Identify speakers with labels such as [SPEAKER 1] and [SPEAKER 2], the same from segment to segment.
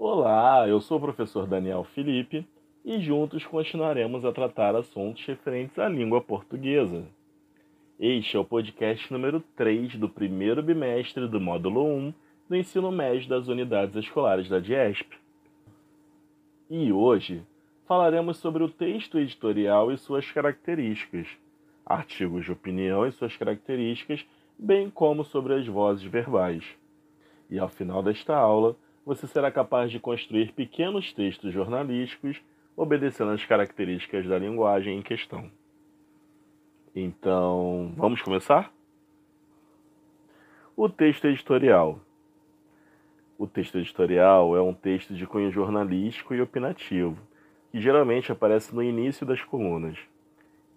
[SPEAKER 1] Olá, eu sou o professor Daniel Felipe e juntos continuaremos a tratar assuntos referentes à língua portuguesa. Este é o podcast número 3 do primeiro bimestre do módulo 1 do ensino médio das unidades escolares da DIESP. E hoje falaremos sobre o texto editorial e suas características, artigos de opinião e suas características, bem como sobre as vozes verbais. E ao final desta aula, você será capaz de construir pequenos textos jornalísticos obedecendo às características da linguagem em questão. Então, vamos começar? O texto editorial. O texto editorial é um texto de cunho jornalístico e opinativo, que geralmente aparece no início das colunas.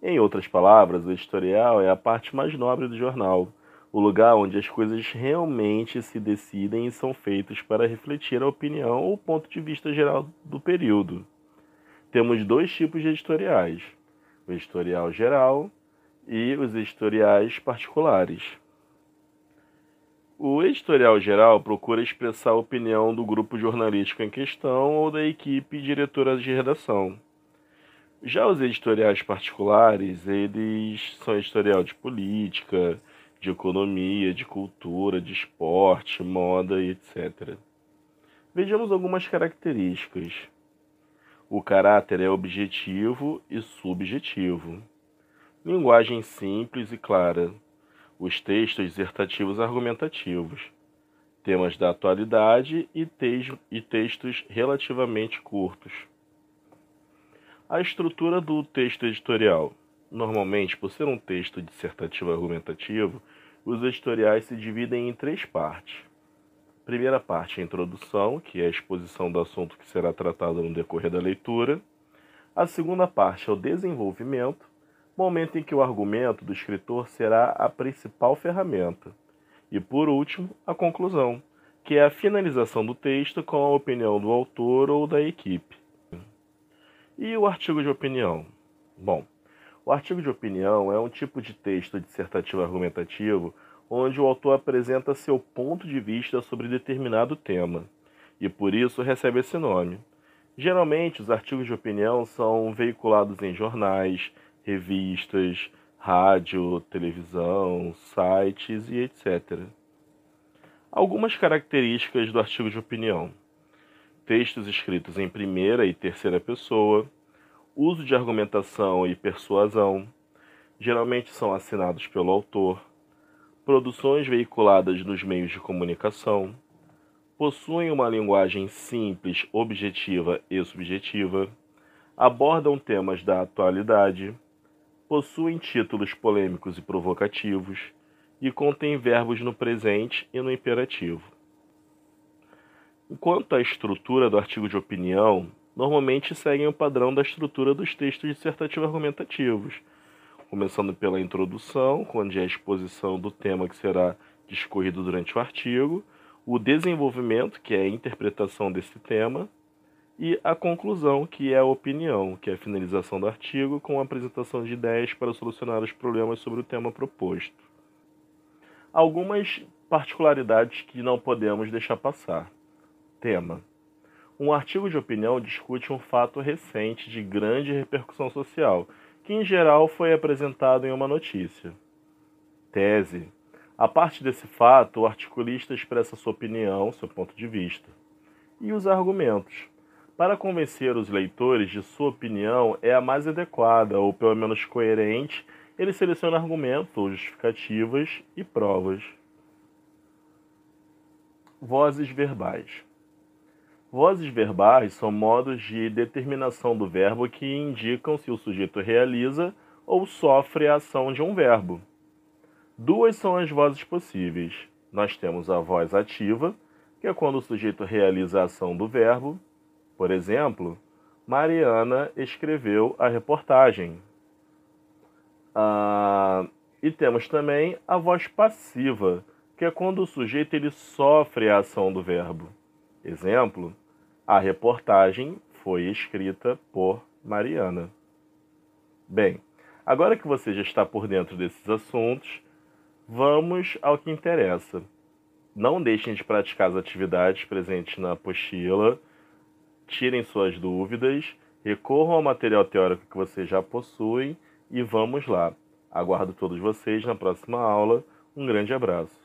[SPEAKER 1] Em outras palavras, o editorial é a parte mais nobre do jornal, o lugar onde as coisas realmente se decidem e são feitas para refletir a opinião ou ponto de vista geral do período. Temos dois tipos de editoriais: o editorial geral e os editoriais particulares. O editorial geral procura expressar a opinião do grupo jornalístico em questão ou da equipe diretora de redação. Já os editoriais particulares, eles são editorial de política, de economia, de cultura, de esporte, moda e etc. Vejamos algumas características. O caráter é objetivo e subjetivo. Linguagem simples e clara. Os textos dissertativos argumentativos. Temas da atualidade e, te e textos relativamente curtos. A estrutura do texto editorial. Normalmente, por ser um texto dissertativo argumentativo, os editoriais se dividem em três partes. Primeira parte, a introdução, que é a exposição do assunto que será tratado no decorrer da leitura. A segunda parte é o desenvolvimento, momento em que o argumento do escritor será a principal ferramenta. E por último, a conclusão, que é a finalização do texto com a opinião do autor ou da equipe. E o artigo de opinião? Bom, o artigo de opinião é um tipo de texto dissertativo argumentativo onde o autor apresenta seu ponto de vista sobre determinado tema, e por isso recebe esse nome. Geralmente, os artigos de opinião são veiculados em jornais, revistas, rádio, televisão, sites e etc. Algumas características do artigo de opinião: textos escritos em primeira e terceira pessoa uso de argumentação e persuasão, geralmente são assinados pelo autor, produções veiculadas nos meios de comunicação, possuem uma linguagem simples, objetiva e subjetiva, abordam temas da atualidade, possuem títulos polêmicos e provocativos e contêm verbos no presente e no imperativo. Quanto à estrutura do artigo de opinião, normalmente seguem o padrão da estrutura dos textos dissertativos argumentativos, começando pela introdução, onde é a exposição do tema que será discorrido durante o artigo, o desenvolvimento, que é a interpretação desse tema, e a conclusão, que é a opinião, que é a finalização do artigo com a apresentação de ideias para solucionar os problemas sobre o tema proposto. Algumas particularidades que não podemos deixar passar. Tema um artigo de opinião discute um fato recente de grande repercussão social, que em geral foi apresentado em uma notícia. Tese. A parte desse fato, o articulista expressa sua opinião, seu ponto de vista. E os argumentos. Para convencer os leitores de sua opinião é a mais adequada, ou pelo menos coerente, ele seleciona argumentos, justificativas e provas. Vozes verbais. Vozes verbais são modos de determinação do verbo que indicam se o sujeito realiza ou sofre a ação de um verbo. Duas são as vozes possíveis. Nós temos a voz ativa, que é quando o sujeito realiza a ação do verbo. Por exemplo, Mariana escreveu a reportagem. Ah, e temos também a voz passiva, que é quando o sujeito ele sofre a ação do verbo. Exemplo: a reportagem foi escrita por Mariana. Bem, agora que você já está por dentro desses assuntos, vamos ao que interessa. Não deixem de praticar as atividades presentes na apostila, tirem suas dúvidas, recorram ao material teórico que vocês já possuem e vamos lá. Aguardo todos vocês na próxima aula. Um grande abraço.